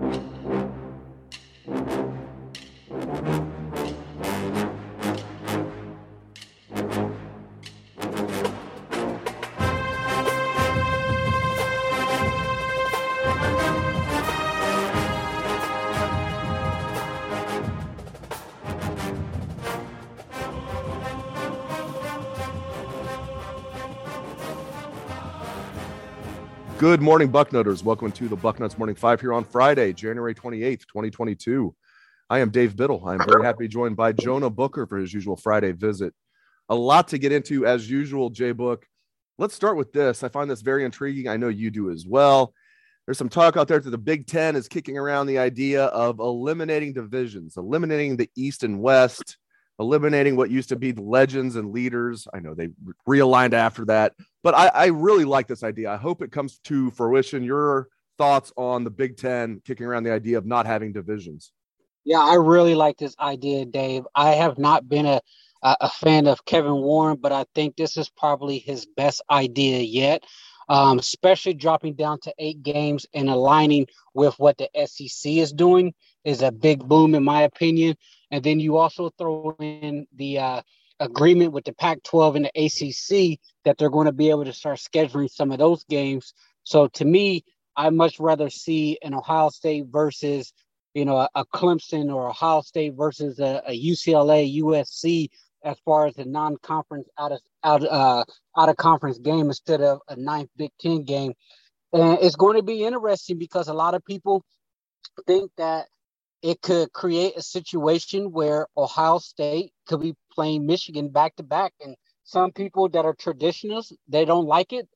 you Good morning, Bucknutters. Welcome to the Bucknuts Morning Five here on Friday, January 28th, 2022. I am Dave Biddle. I'm very happy to be joined by Jonah Booker for his usual Friday visit. A lot to get into as usual, J Book. Let's start with this. I find this very intriguing. I know you do as well. There's some talk out there that the Big Ten is kicking around the idea of eliminating divisions, eliminating the East and West, eliminating what used to be the legends and leaders. I know they realigned after that, but I, I really like this idea. I hope it comes to fruition. Your thoughts on the Big Ten kicking around the idea of not having divisions? Yeah, I really like this idea, Dave. I have not been a a fan of Kevin Warren, but I think this is probably his best idea yet. Um, especially dropping down to eight games and aligning with what the SEC is doing is a big boom, in my opinion. And then you also throw in the uh, agreement with the Pac 12 and the ACC that they're going to be able to start scheduling some of those games. So to me, I much rather see an Ohio State versus, you know, a, Clemson or Ohio State versus a, a, UCLA, USC as far as a non-conference out of out uh, out of conference game instead of a ninth Big Ten game. And it's going to be interesting because a lot of people think that it could create a situation where Ohio State could be playing Michigan back to back. And some people that are traditionalists, they don't like it.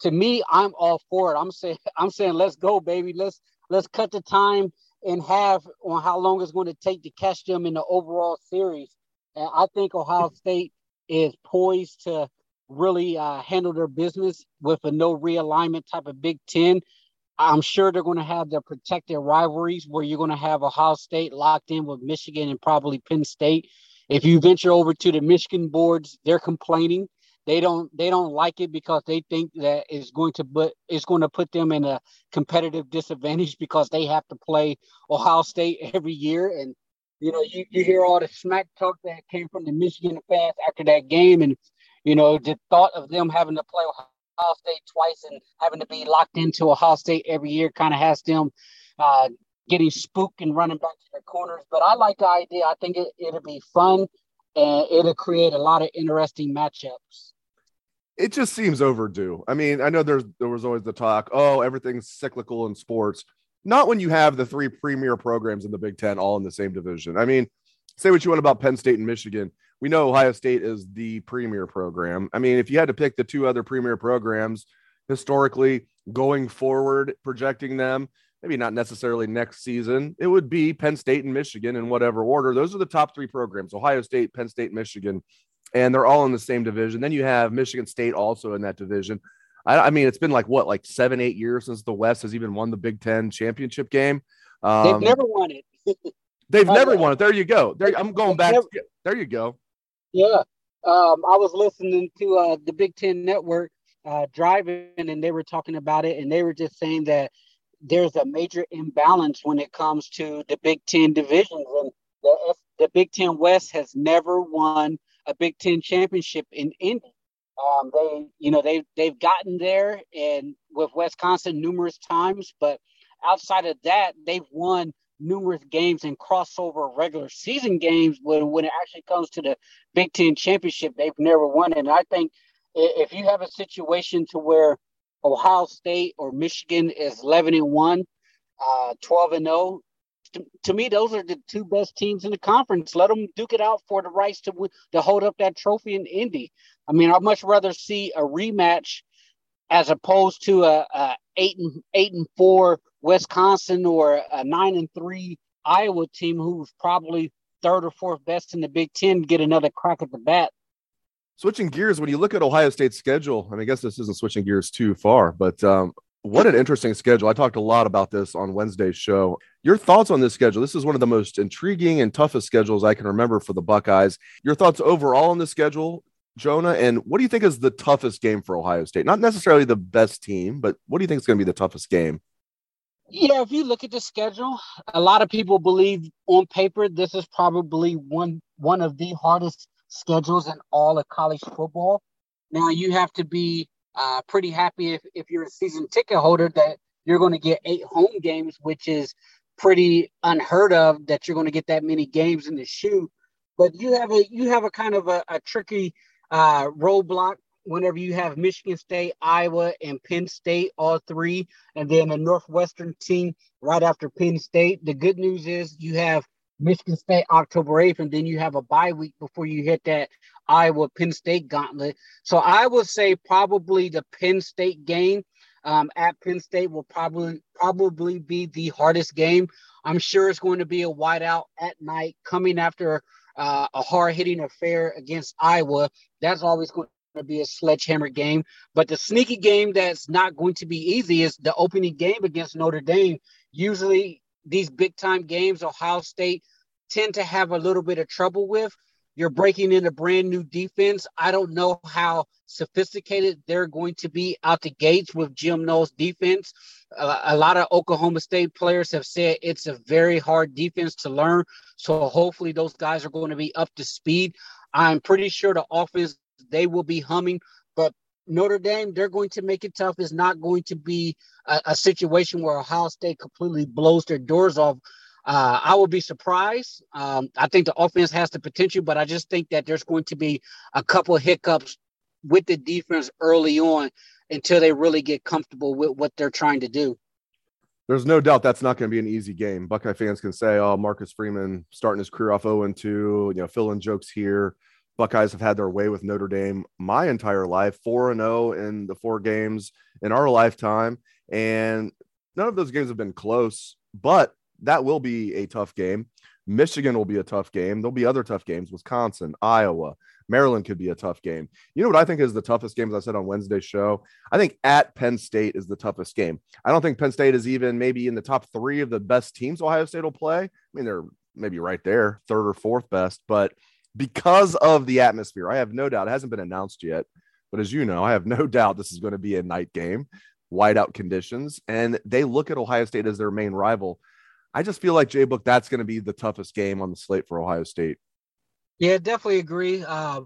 To me, I'm all for it. I'm saying, I'm saying, let's go, baby. Let's let's cut the time in half on how long it's going to take to catch them in the overall series. And I think Ohio State is poised to really uh, handle their business with a no realignment type of Big Ten. I'm sure they're going to have their protected rivalries where you're going to have Ohio State locked in with Michigan and probably Penn State. If you venture over to the Michigan boards, they're complaining. They don't they don't like it because they think that it's going to put it's going to put them in a competitive disadvantage because they have to play Ohio State every year. And you know, you, you hear all the smack talk that came from the Michigan fans after that game. And, you know, the thought of them having to play Ohio State twice and having to be locked into Ohio State every year kind of has them uh, getting spooked and running back to their corners. But I like the idea. I think it, it'll be fun and it'll create a lot of interesting matchups. It just seems overdue. I mean, I know there's there was always the talk, oh, everything's cyclical in sports. Not when you have the three premier programs in the Big Ten all in the same division. I mean, say what you want about Penn State and Michigan. We know Ohio State is the premier program. I mean, if you had to pick the two other premier programs historically going forward, projecting them, maybe not necessarily next season, it would be Penn State and Michigan in whatever order. Those are the top three programs Ohio State, Penn State, Michigan, and they're all in the same division. Then you have Michigan State also in that division. I, I mean, it's been like what, like seven, eight years since the West has even won the Big Ten championship game. Um, they've never won it. they've never won it. There you go. There, I'm going back. There you go. Yeah. Um, I was listening to uh, the Big Ten Network uh, driving, and they were talking about it, and they were just saying that there's a major imbalance when it comes to the Big Ten divisions, and the, the Big Ten West has never won a Big Ten championship in Indy. Um, they, you know, they they've gotten there and with Wisconsin numerous times, but outside of that, they've won numerous games and crossover regular season games. When when it actually comes to the Big Ten championship, they've never won. And I think if you have a situation to where Ohio State or Michigan is 11 and 1, uh, 12 and 0, to, to, me, those are the two best teams in the conference. Let them duke it out for the rights to to hold up that trophy in Indy. I mean, I'd much rather see a rematch as opposed to a, a eight and eight and four Wisconsin or a nine and three Iowa team who's probably third or fourth best in the Big Ten get another crack at the bat. Switching gears, when you look at Ohio State's schedule, mean, I guess this isn't switching gears too far, but um, what an interesting schedule. I talked a lot about this on Wednesday's show. Your thoughts on this schedule? This is one of the most intriguing and toughest schedules I can remember for the Buckeyes. Your thoughts overall on the schedule, Jonah, and what do you think is the toughest game for Ohio State? Not necessarily the best team, but what do you think is going to be the toughest game? Yeah, if you look at the schedule, a lot of people believe on paper this is probably one one of the hardest schedules in all of college football. Now you have to be uh, pretty happy if, if you're a season ticket holder that you're going to get eight home games, which is pretty unheard of that you're going to get that many games in the shoe. But you have a you have a kind of a, a tricky uh, roadblock whenever you have Michigan State, Iowa, and Penn State, all three, and then a Northwestern team right after Penn State. The good news is you have Michigan State October 8th, and then you have a bye week before you hit that Iowa Penn State gauntlet. So I would say probably the Penn State game um, at Penn State will probably probably be the hardest game. I'm sure it's going to be a whiteout at night coming after uh, a hard hitting affair against Iowa. That's always going to be a sledgehammer game. But the sneaky game that's not going to be easy is the opening game against Notre Dame. Usually, these big time games, Ohio State tend to have a little bit of trouble with. You're breaking in a brand new defense. I don't know how sophisticated they're going to be out the gates with Jim Knowles' defense. Uh, a lot of Oklahoma State players have said it's a very hard defense to learn. So hopefully those guys are going to be up to speed. I'm pretty sure the offense they will be humming, but Notre Dame, they're going to make it tough. It's not going to be a, a situation where Ohio State completely blows their doors off uh, I will be surprised. Um, I think the offense has the potential, but I just think that there's going to be a couple hiccups with the defense early on until they really get comfortable with what they're trying to do. There's no doubt that's not going to be an easy game. Buckeye fans can say, "Oh, Marcus Freeman starting his career off 0 2." You know, filling jokes here. Buckeyes have had their way with Notre Dame my entire life, 4 and 0 in the four games in our lifetime, and none of those games have been close. But that will be a tough game. Michigan will be a tough game. There'll be other tough games. Wisconsin, Iowa, Maryland could be a tough game. You know what I think is the toughest game, as I said on Wednesday's show? I think at Penn State is the toughest game. I don't think Penn State is even maybe in the top three of the best teams Ohio State will play. I mean, they're maybe right there, third or fourth best, but because of the atmosphere, I have no doubt it hasn't been announced yet. But as you know, I have no doubt this is going to be a night game, whiteout conditions, and they look at Ohio State as their main rival. I just feel like Jay Book, that's going to be the toughest game on the slate for Ohio State. Yeah, definitely agree. Uh,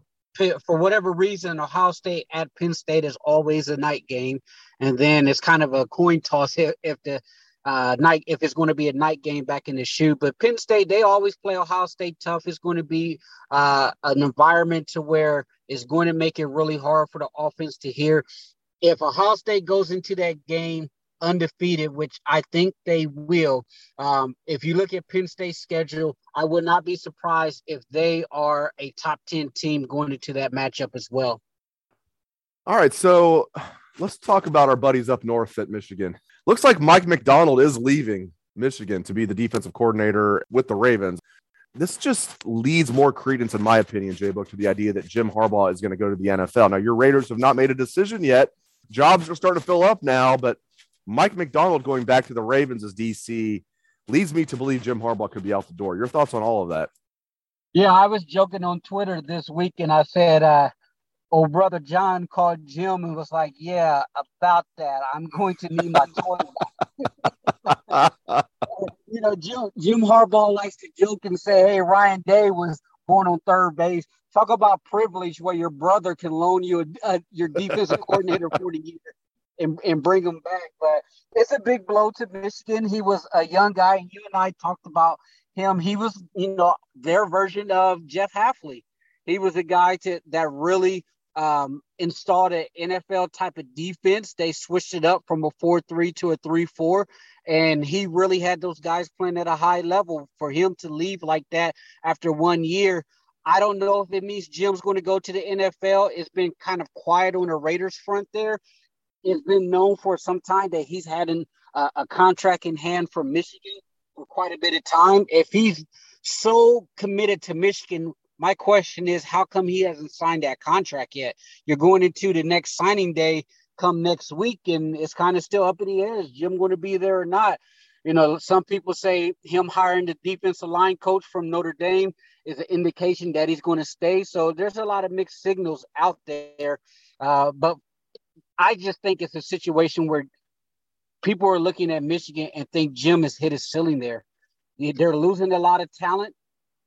for whatever reason, Ohio State at Penn State is always a night game, and then it's kind of a coin toss if, if the uh, night if it's going to be a night game back in the shoe. But Penn State, they always play Ohio State tough. It's going to be uh, an environment to where it's going to make it really hard for the offense to hear. If Ohio State goes into that game undefeated, which I think they will. Um, if you look at Penn State's schedule, I would not be surprised if they are a top 10 team going into that matchup as well. All right. So let's talk about our buddies up north at Michigan. Looks like Mike Macdonald is leaving Michigan to be the defensive coordinator with the Ravens. This just leads more credence, in my opinion, Jay Book, to the idea that Jim Harbaugh is going to go to the NFL. Now, your Raiders have not made a decision yet. Jobs are starting to fill up now, but Mike Macdonald going back to the Ravens as DC leads me to believe Jim Harbaugh could be out the door. Your thoughts on all of that? Yeah, I was joking on Twitter this week and I said, uh, old brother John called Jim and was like, Yeah, about that. I'm going to need my toilet. you know, Jim, Jim Harbaugh likes to joke and say, Hey, Ryan Day was born on third base. Talk about privilege where your brother can loan you a, a, your defensive coordinator for the year and, and bring him back. But it's a big blow to Michigan. He was a young guy. You and I talked about him. He was, you know, their version of Jeff Hafley. He was a guy to, that really um, installed an NFL type of defense. They switched it up from a 4 3 to a 3 4. And he really had those guys playing at a high level. For him to leave like that after one year, I don't know if it means Jim's going to go to the NFL. It's been kind of quiet on the Raiders front there it's been known for some time that he's had an, uh, a contract in hand for Michigan for quite a bit of time. If he's so committed to Michigan, my question is, how come he hasn't signed that contract yet? You're going into the next signing day come next week, and it's kind of still up in the air. Is Jim going to be there or not? You know, some people say him hiring the defensive line coach from Notre Dame is an indication that he's going to stay. So there's a lot of mixed signals out there. Uh, but I just think it's a situation where people are looking at Michigan and think Jim has hit his ceiling there. They're losing a lot of talent.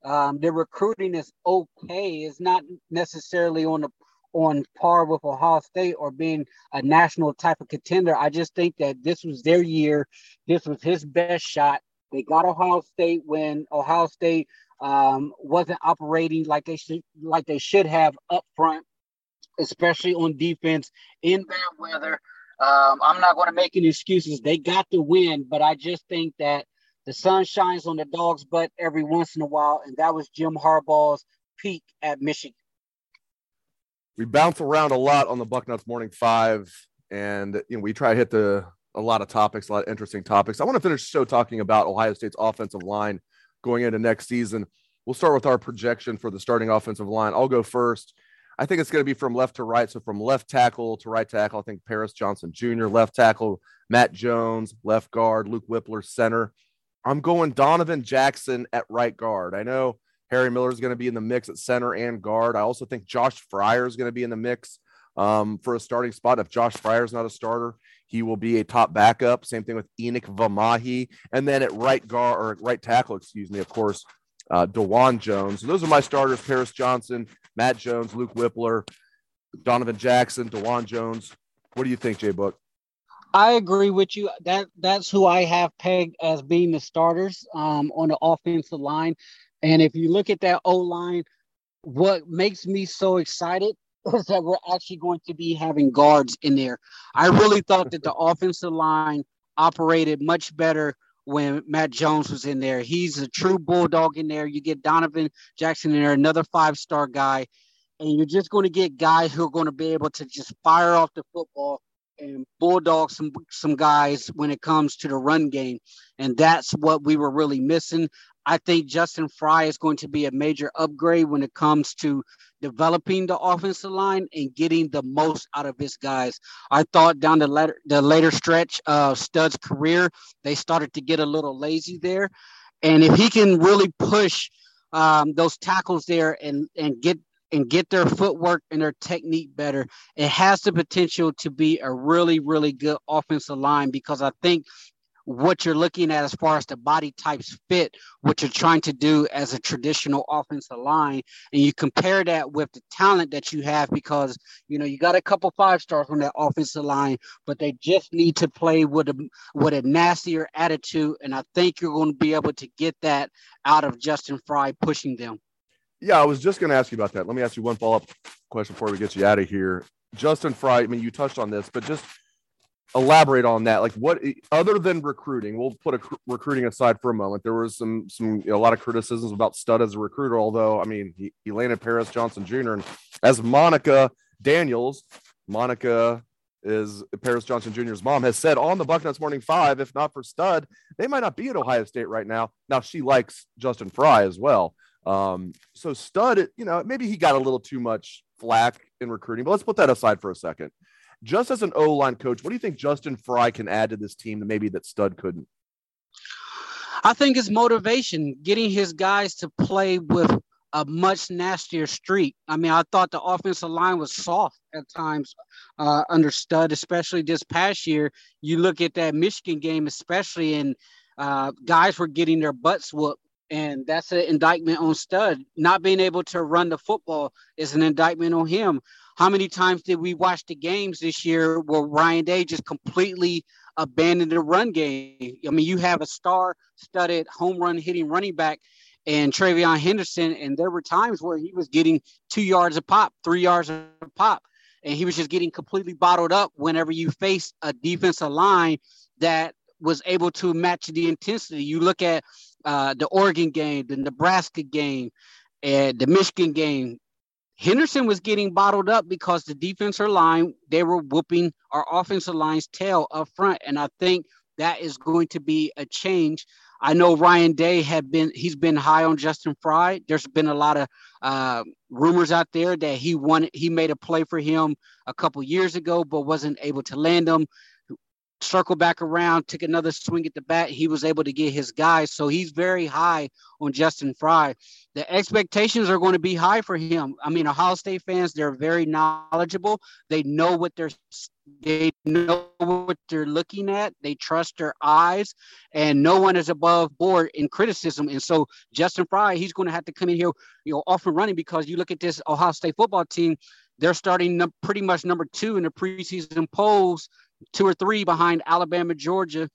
Um, their recruiting is okay. It's not necessarily on the on par with Ohio State or being a national type of contender. I just think that this was their year. This was his best shot. They got Ohio State when Ohio State um, wasn't operating like they should like they should have up front, especially on defense in bad weather. Um, I'm not going to make any excuses. They got the win, but I just think that the sun shines on the dog's butt every once in a while, and that was Jim Harbaugh's peak at Michigan. We bounce around a lot on the Bucknuts Morning Five, and you know we try to hit the a lot of topics, a lot of interesting topics. I want to finish the show talking about Ohio State's offensive line going into next season. We'll start with our projection for the starting offensive line. I'll go first. I think it's going to be from left to right. So from left tackle to right tackle, I think Paris Johnson Jr., left tackle, Matt Jones, left guard, Luke Wypler, center. I'm going Donovan Jackson at right guard. I know Harry Miller is going to be in the mix at center and guard. I also think Josh Fryar is going to be in the mix um, for a starting spot. If Josh Fryar is not a starter, he will be a top backup. Same thing with Enokk Vimahi. And then at right guard or right tackle, excuse me, of course, uh, Dawand Jones. And those are my starters Paris Johnson, Matt Jones, Luke Wypler, Donovan Jackson, Dawand Jones. What do you think, Jay Book? I agree with you. That that's who I have pegged as being the starters um, on the offensive line. And if you look at that O line, what makes me so excited is that we're actually going to be having guards in there. I really thought that the offensive line operated much better when Matt Jones was in there. He's a true bulldog in there. You get Donovan Jackson in there, another five star guy, and you're just going to get guys who are going to be able to just fire off the football and bulldog some some guys when it comes to the run game, and that's what we were really missing. I think Justin Frye is going to be a major upgrade when it comes to developing the offensive line and getting the most out of his guys. I thought down the later the later stretch of Stud's career, they started to get a little lazy there, and if he can really push um, those tackles there and and get and get their footwork and their technique better, it has the potential to be a really, really good offensive line because I think what you're looking at as far as the body types fit what you're trying to do as a traditional offensive line and you compare that with the talent that you have because you know you got a couple five stars on that offensive line but they just need to play with a with a nastier attitude and i think you're going to be able to get that out of justin frye pushing them yeah i was just going to ask you about that. Let me ask you one follow-up question before we get you out of here. Justin Frye, i mean you touched on this but just elaborate on that. Like what other than recruiting we'll put a, recruiting aside for a moment. There was some some you know, a lot of criticisms about stud as a recruiter although i mean he, he landed paris johnson jr and as monica daniels monica is paris johnson jr.'s mom has said on the bucknuts morning five if not for stud they might not be at ohio state right now. Now she likes justin Frye as well um so stud you know maybe he got a little too much flack in recruiting but let's put that aside for a second just as an O line coach, what do you think Justin Frye can add to this team that maybe that Stud couldn't? I think it's motivation, getting his guys to play with a much nastier streak. I mean, I thought the offensive line was soft at times uh, under Stud, especially this past year. You look at that Michigan game, especially, and uh, guys were getting their butts whooped. And that's an indictment on Stud. Not being able to run the football is an indictment on him. How many times did we watch the games this year where Ryan Day just completely abandoned the run game? I mean, you have a star-studded home run hitting running back and TreVeyon Henderson, and there were times where he was getting two yards a pop, three yards a pop, and he was just getting completely bottled up whenever you face a defensive line that was able to match the intensity. You look at uh, the Oregon game, the Nebraska game, and the Michigan game. Henderson was getting bottled up because the defensive line, they were whooping our offensive line's tail up front. And I think that is going to be a change. I know Ryan Day had been, he's been high on Justin Frye. There's been a lot of uh, rumors out there that he wanted, he made a play for him a couple years ago, but wasn't able to land them. Circle back around, took another swing at the bat. He was able to get his guys. So he's very high on Justin Frye. The expectations are going to be high for him. I mean, Ohio State fans, they're very knowledgeable. They know what they're they know what they're looking at. They trust their eyes, and no one is above board in criticism. And so Justin Frye, he's going to have to come in here, you know, off and running because you look at this Ohio State football team. They're starting pretty much number two in the preseason polls two or three behind Alabama, Georgia.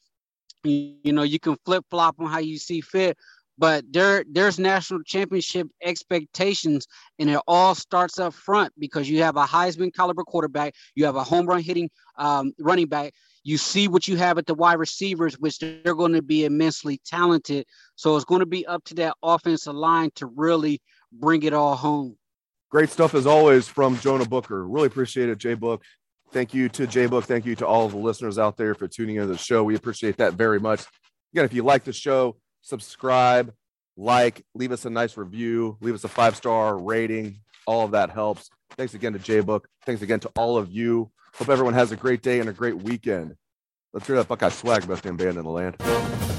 You, know, you can flip flop on how you see fit, but there there's national championship expectations, and it all starts up front because you have a Heisman caliber quarterback, you have a home run hitting um, running back. You see what you have at the wide receivers, which they're going to be immensely talented. So it's going to be up to that offensive line to really bring it all home. Great stuff as always from Jonah Booker. Really appreciate it, Jay Book. Thank you to J Book. Thank you to all of the listeners out there for tuning into the show. We appreciate that very much. Again, if you like the show, subscribe, like, leave us a nice review, leave us a five star rating. All of that helps. Thanks again to J Book. Thanks again to all of you. Hope everyone has a great day and a great weekend. Let's hear that Buckeye swag, best damn band in the land.